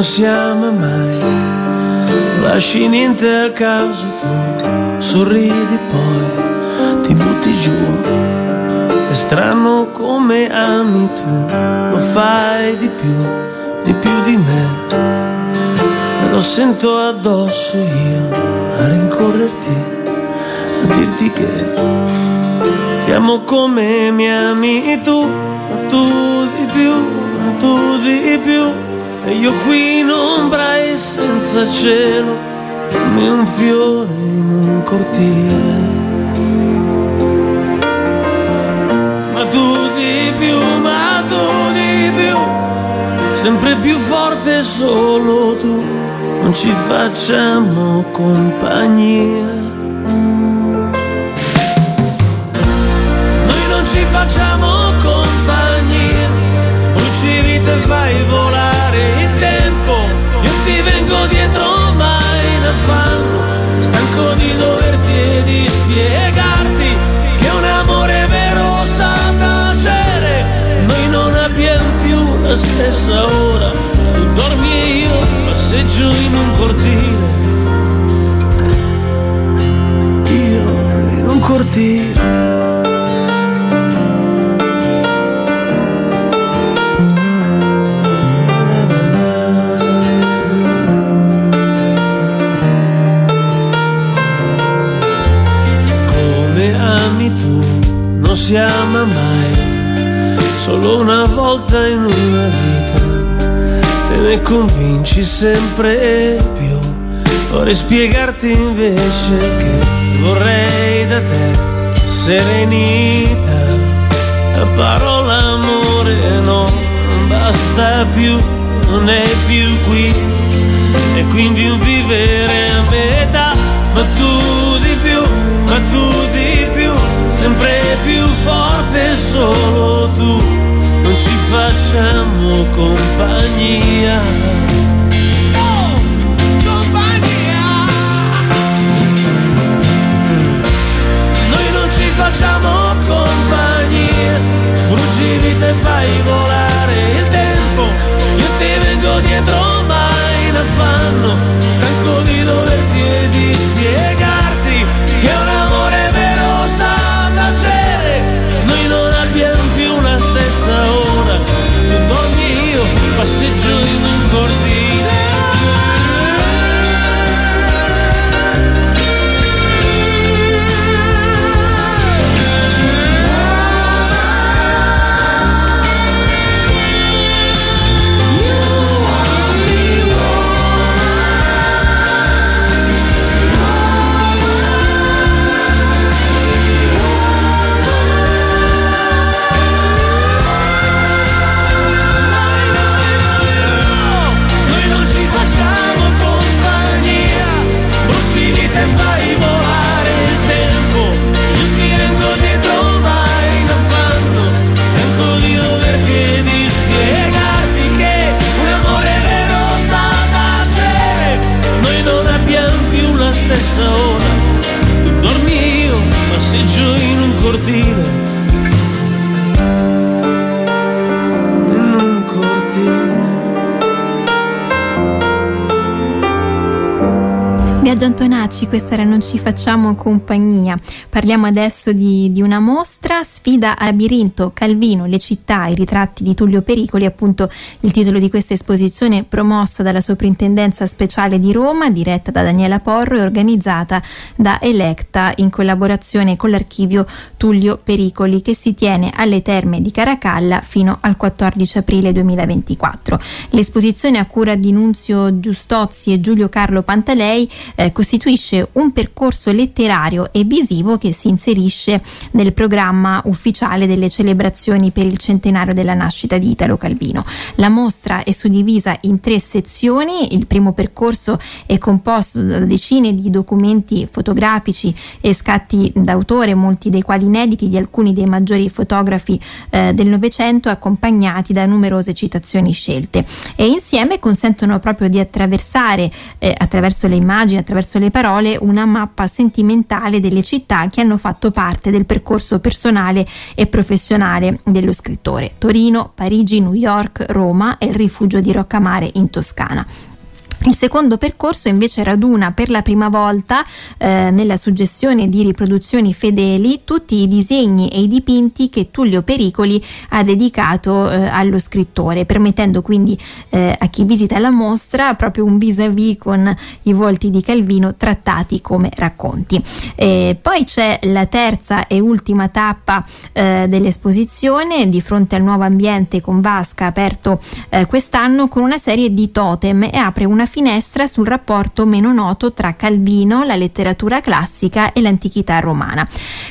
non si ama mai, lasci niente al caso tu, sorridi poi ti butti giù. È strano come ami tu, lo fai di più, di più di me. E lo sento addosso io a rincorrerti, a dirti che ti amo come mi ami tu, tu di più, tu di più. E io qui in ombra e senza cielo, come un fiore in un cortile. Ma tu di più, ma tu di più, sempre più forte solo tu, non ci facciamo compagnia. Noi non ci facciamo compagnia, bruci vite fai volare di doverti e di spiegarti che un amore vero sa tacere, noi non abbiamo più la stessa ora, tu dormi e io passeggio in un cortile, io in un cortile. Ne convinci sempre più. Vorrei spiegarti invece che vorrei da te serenità, la parola amore non basta più, non è più qui, e quindi un vivere a metà, ma tu di più, ma tu di più sempre più forte solo tu, non ci facciamo compagnia. Facciamo compagnia. Parliamo adesso di, di, una mostra, Sfida a labirinto, Calvino, le città, i ritratti di Tullio Pericoli, appunto il titolo di questa esposizione promossa dalla Soprintendenza Speciale di Roma, diretta da Daniela Porro e organizzata da Electa in collaborazione con l'archivio Tullio Pericoli che si tiene alle Terme di Caracalla fino al 14 aprile 2024. L'esposizione a cura di Nunzio Giustozzi e Giulio Carlo Pantalei eh, costituisce un percorso letterario e visivo che si inserisce nel programma ufficiale delle celebrazioni per il centenario della nascita di Italo Calvino. La mostra è suddivisa in tre sezioni, il primo percorso è composto da decine di documenti fotografici e scatti d'autore, molti dei quali inediti di alcuni dei maggiori fotografi eh, del Novecento, accompagnati da numerose citazioni scelte e insieme consentono proprio di attraversare eh, attraverso le immagini, attraverso le parole una mappa sentimentale delle città che hanno fatto parte del percorso personale e professionale dello scrittore. Torino, Parigi, New York, Roma e il rifugio di Roccamare in Toscana. Il secondo percorso invece raduna per la prima volta eh, nella suggestione di riproduzioni fedeli tutti i disegni e i dipinti che Tullio Pericoli ha dedicato eh, allo scrittore, permettendo quindi eh, a chi visita la mostra proprio un vis-à-vis con i volti di Calvino trattati come racconti. poi c'è la terza e ultima tappa eh, dell'esposizione di fronte al nuovo ambiente con Vasca aperto eh, quest'anno con una serie di totem e apre una finestra sul rapporto meno noto tra Calvino, la letteratura classica e l'antichità romana.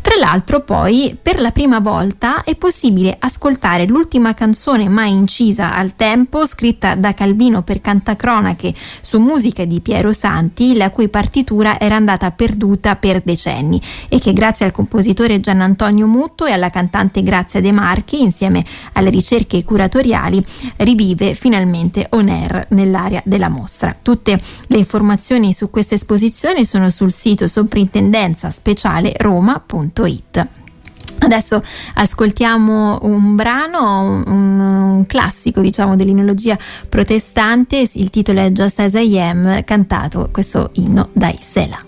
Tra l'altro poi per la prima volta è possibile ascoltare l'ultima canzone mai incisa al tempo, scritta da Calvino per cantacronache su musica di Piero Santi, la cui partitura era andata perduta per decenni e che grazie al compositore Gian Antonio Mutto e alla cantante Grazia De Marchi, insieme alle ricerche curatoriali, rivive finalmente on air nell'area della mostra mostra. Tutte le informazioni su questa esposizione sono sul sito soprintendenza speciale roma.it. Adesso ascoltiamo un brano, un, un classico diciamo dell'inologia protestante, il titolo è Just As I Am, cantato questo inno dai Sela.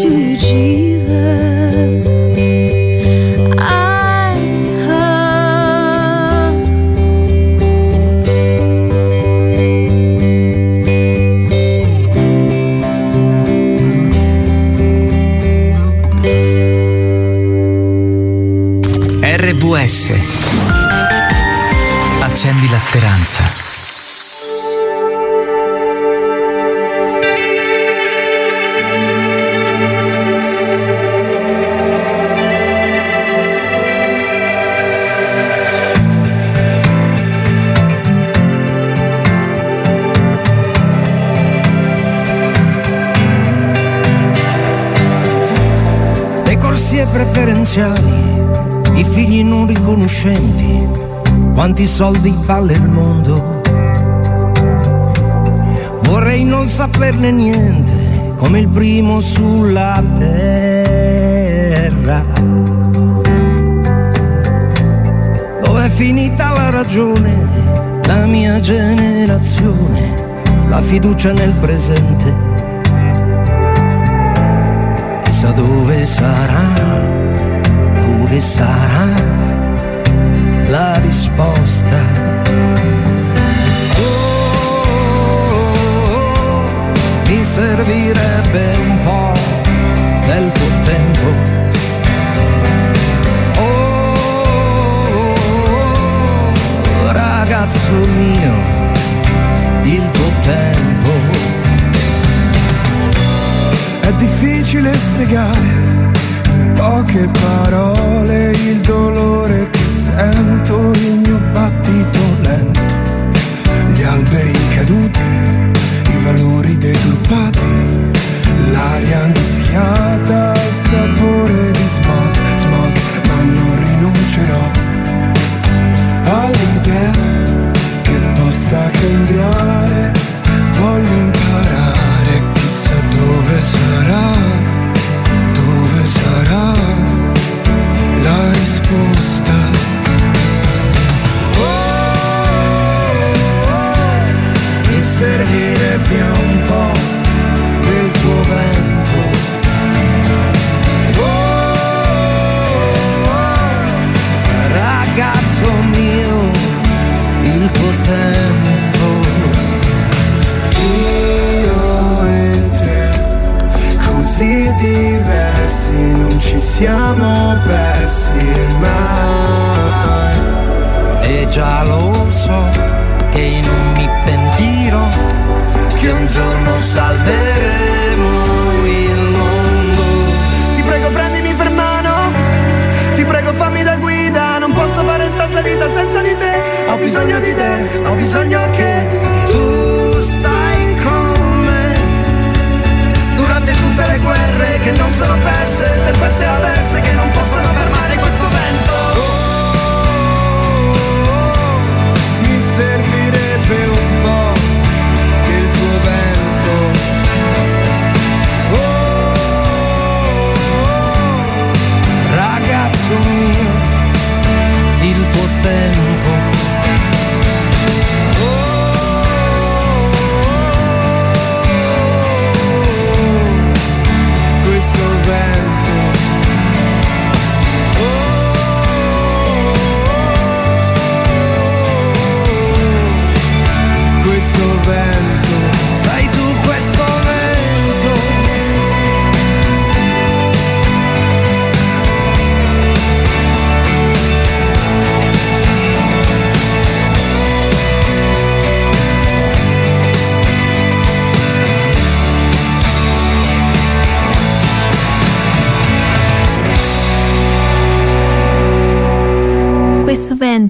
去。Figli non riconoscenti, quanti soldi vale il mondo. Vorrei non saperne niente, come il primo sulla terra. Dov'è finita la ragione, la mia generazione, la fiducia nel presente? chissà dove sarà, dove sarà la risposta. Oh, mi servirebbe un po' del tuo tempo. Oh, ragazzo mio, il tuo tempo è difficile spiegare poche parole il dolore che sento, il mio battito lento, gli alberi caduti, i valori deturpati, l'aria mischiata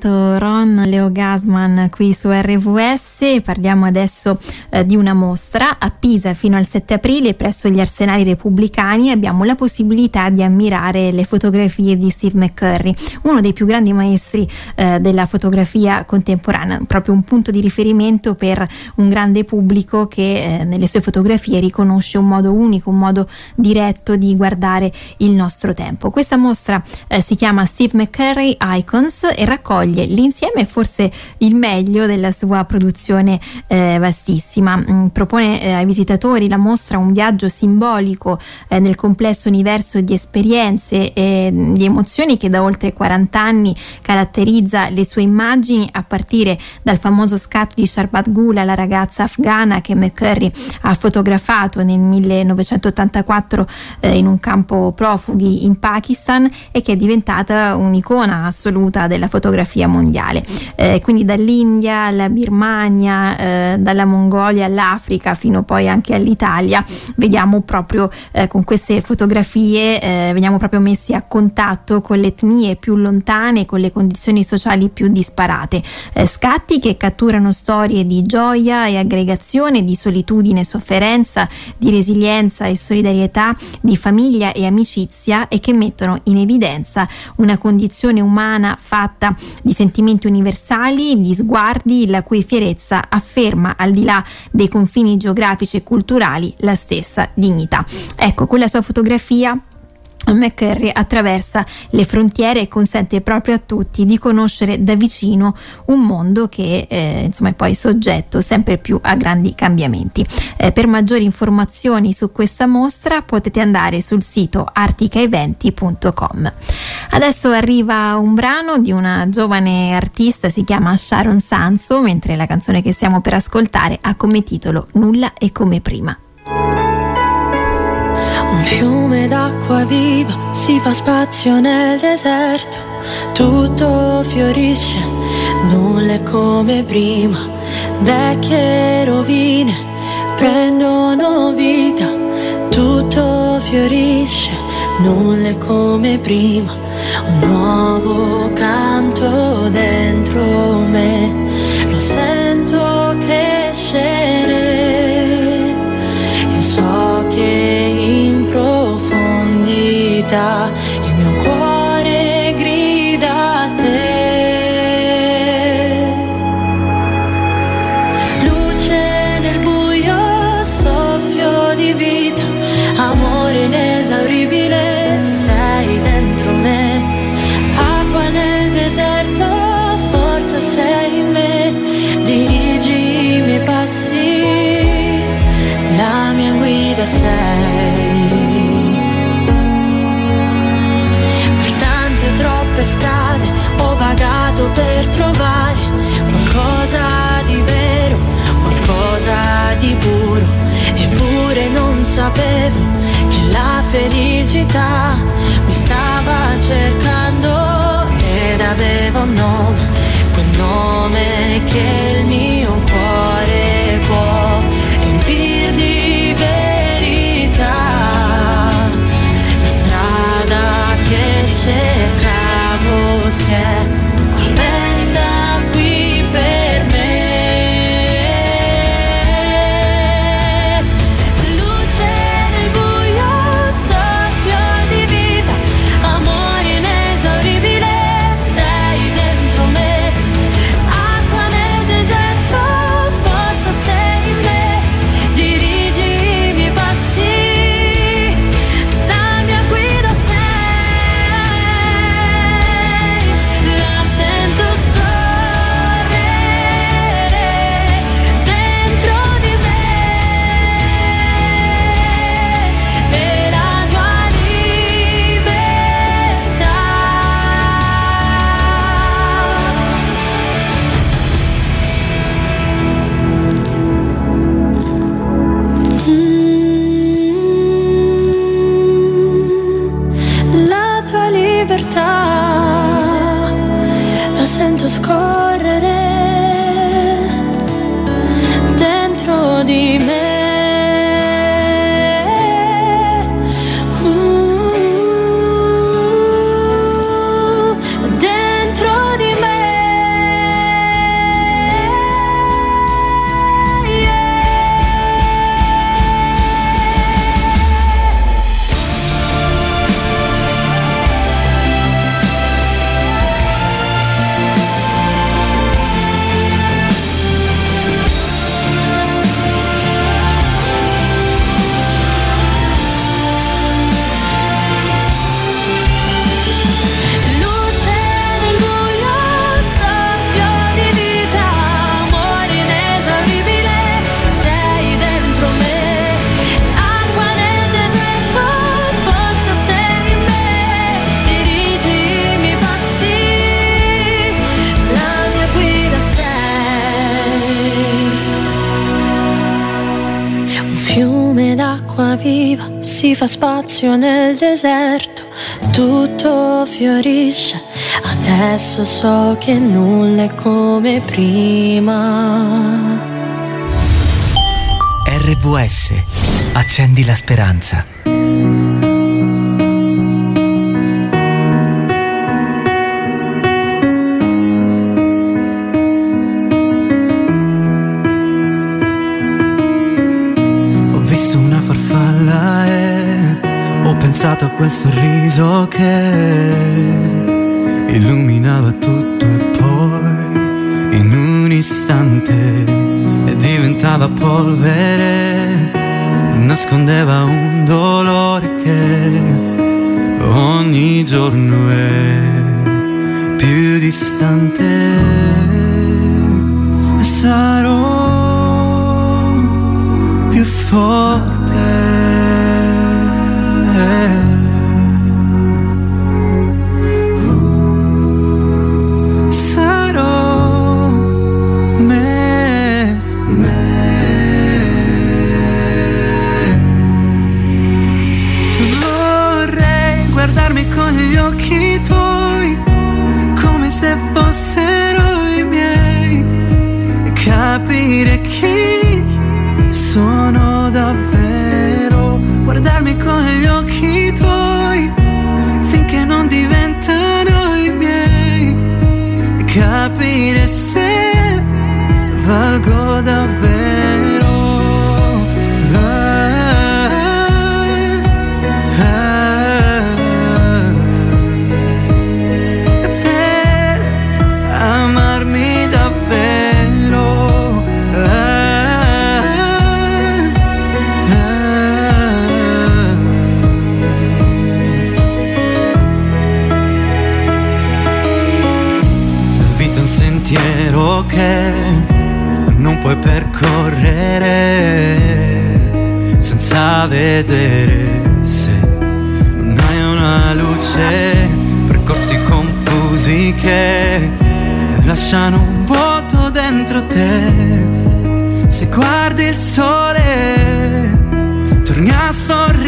sunt uh, Leo Gasman qui su RVS, parliamo adesso eh, di una mostra a Pisa fino al 7 aprile presso gli arsenali repubblicani. Abbiamo la possibilità di ammirare le fotografie di Steve McCurry, uno dei più grandi maestri eh, della fotografia contemporanea, proprio un punto di riferimento per un grande pubblico che eh, nelle sue fotografie riconosce un modo unico, un modo diretto di guardare il nostro tempo. Questa mostra eh, si chiama Steve McCurry Icons e raccoglie l'insieme esprime forse il meglio della sua produzione eh, vastissima. Mm, propone eh, ai visitatori la mostra un viaggio simbolico eh, nel complesso universo di esperienze e mm, di emozioni che da oltre 40 anni caratterizza le sue immagini a partire dal famoso scatto di Sharbat Gula, la ragazza afghana che McCurry ha fotografato nel 1984 eh, in un campo profughi in Pakistan e che è diventata un'icona assoluta della fotografia mondiale. Eh, quindi dall'India alla Birmania, eh, dalla Mongolia all'Africa fino poi anche all'Italia, vediamo proprio eh, con queste fotografie, eh, veniamo proprio messi a contatto con le etnie più lontane, con le condizioni sociali più disparate. Eh, scatti che catturano storie di gioia e aggregazione, di solitudine e sofferenza, di resilienza e solidarietà, di famiglia e amicizia e che mettono in evidenza una condizione umana fatta di sentimenti universali, di sguardi la cui fierezza afferma al di là dei confini geografici e culturali la stessa dignità. Ecco, con la sua fotografia McCurry attraversa le frontiere e consente proprio a tutti di conoscere da vicino un mondo che eh, insomma è poi soggetto sempre più a grandi cambiamenti. Eh, per maggiori informazioni su questa mostra potete andare sul sito articaeventi.com. Adesso arriva un brano di una giovane artista, si chiama Sharon Sanso, mentre la canzone che stiamo per ascoltare ha come titolo Nulla è come prima. Un fiume d'acqua viva si fa spazio nel deserto, tutto fiorisce, nulla è come prima, vecchie rovine prendono vita, tutto fiorisce, nulla è come prima, un nuovo canto dentro me, lo sento vita, il mio cuore grida a te. Luce nel buio, soffio di vita, amore inesauribile, sei dentro me. Acqua nel deserto, forza sei in me, dirigi i miei passi, la mia guida sei. Sapevo che la felicità mi stava cercando ed aveva un Sent us scorso si fa spazio nel deserto, tutto fiorisce. Adesso so che nulla è come prima. RVS, accendi la speranza. Pensato a quel sorriso che illuminava tutto e poi in un istante diventava polvere, nascondeva un dolore che ogni giorno è più distante. Sarò più forte valgo davvero. Ah, ah, ah, per amarmi davvero. La vita è un sentiero che vedere se non hai una luce, percorsi confusi che lasciano un vuoto dentro te. Se guardi il sole, torni a sorridere.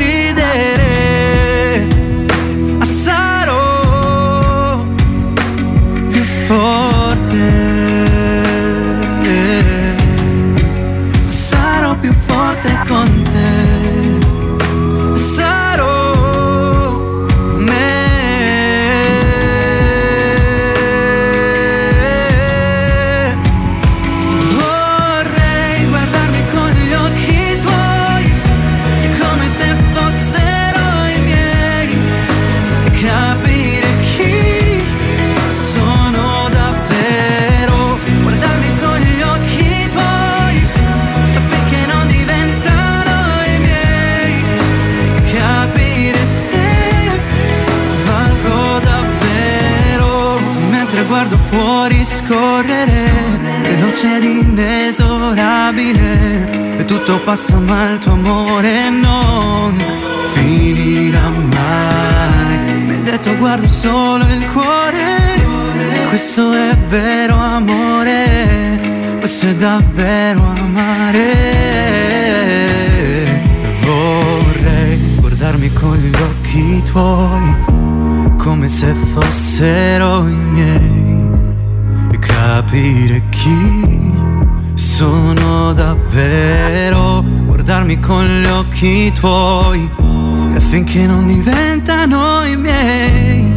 Inesorabile e tutto passa ma il tuo amore non finirà mai. Mi hai detto guardo solo il cuore questo è vero amore questo è davvero amare. Vorrei guardarmi con gli occhi tuoi come se fossero i miei capire chi sono davvero, guardarmi con gli occhi tuoi. E finché non diventano i miei,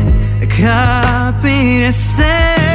capire se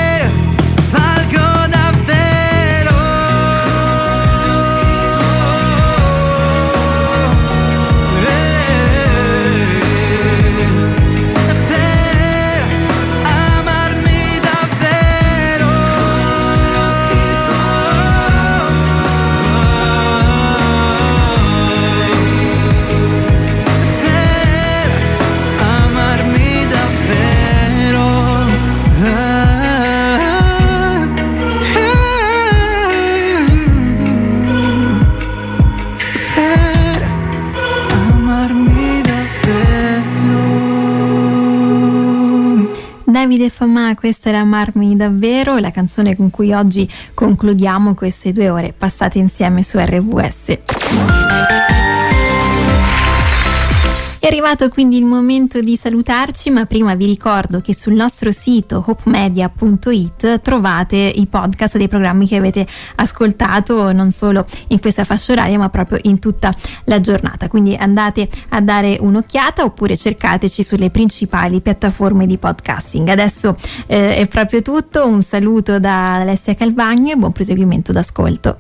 Famà, questa era Amarmi davvero, la canzone con cui oggi concludiamo queste due ore passate insieme su RVS. Arrivato quindi il momento di salutarci, ma prima vi ricordo che sul nostro sito hopemedia.it trovate i podcast dei programmi che avete ascoltato non solo in questa fascia oraria, ma proprio in tutta la giornata. Quindi andate a dare un'occhiata oppure cercateci sulle principali piattaforme di podcasting. Adesso eh, è proprio tutto, un saluto da Alessia Calvagno e buon proseguimento d'ascolto.